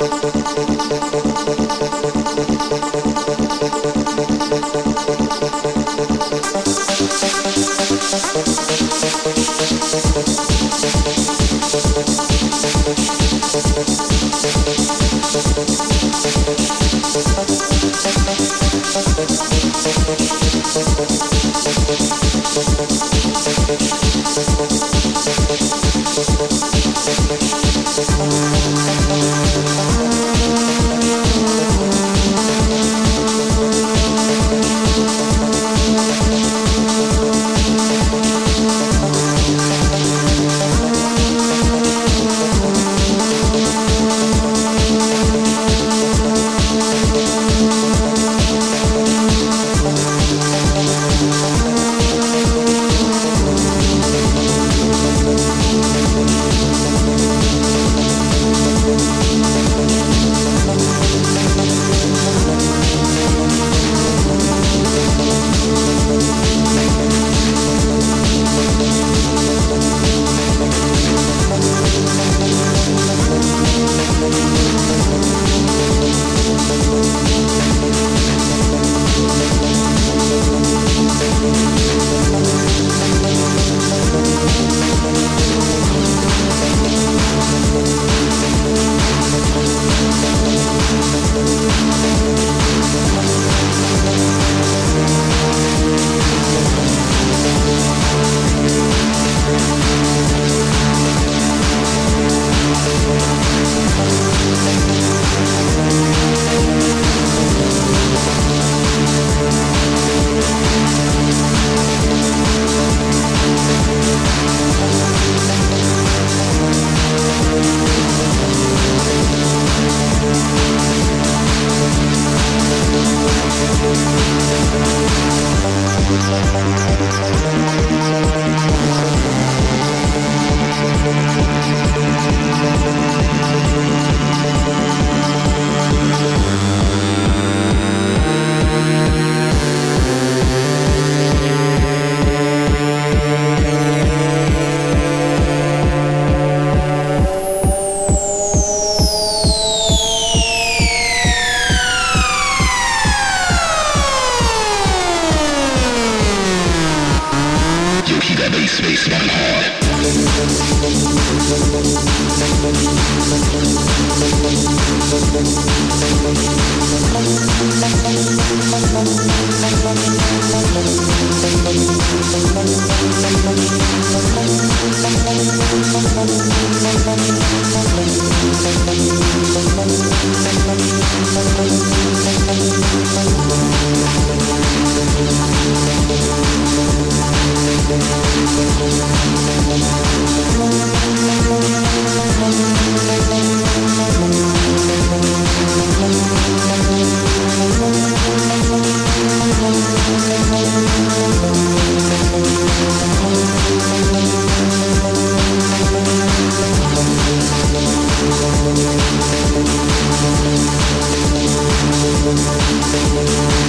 Thank space, one. Thank you.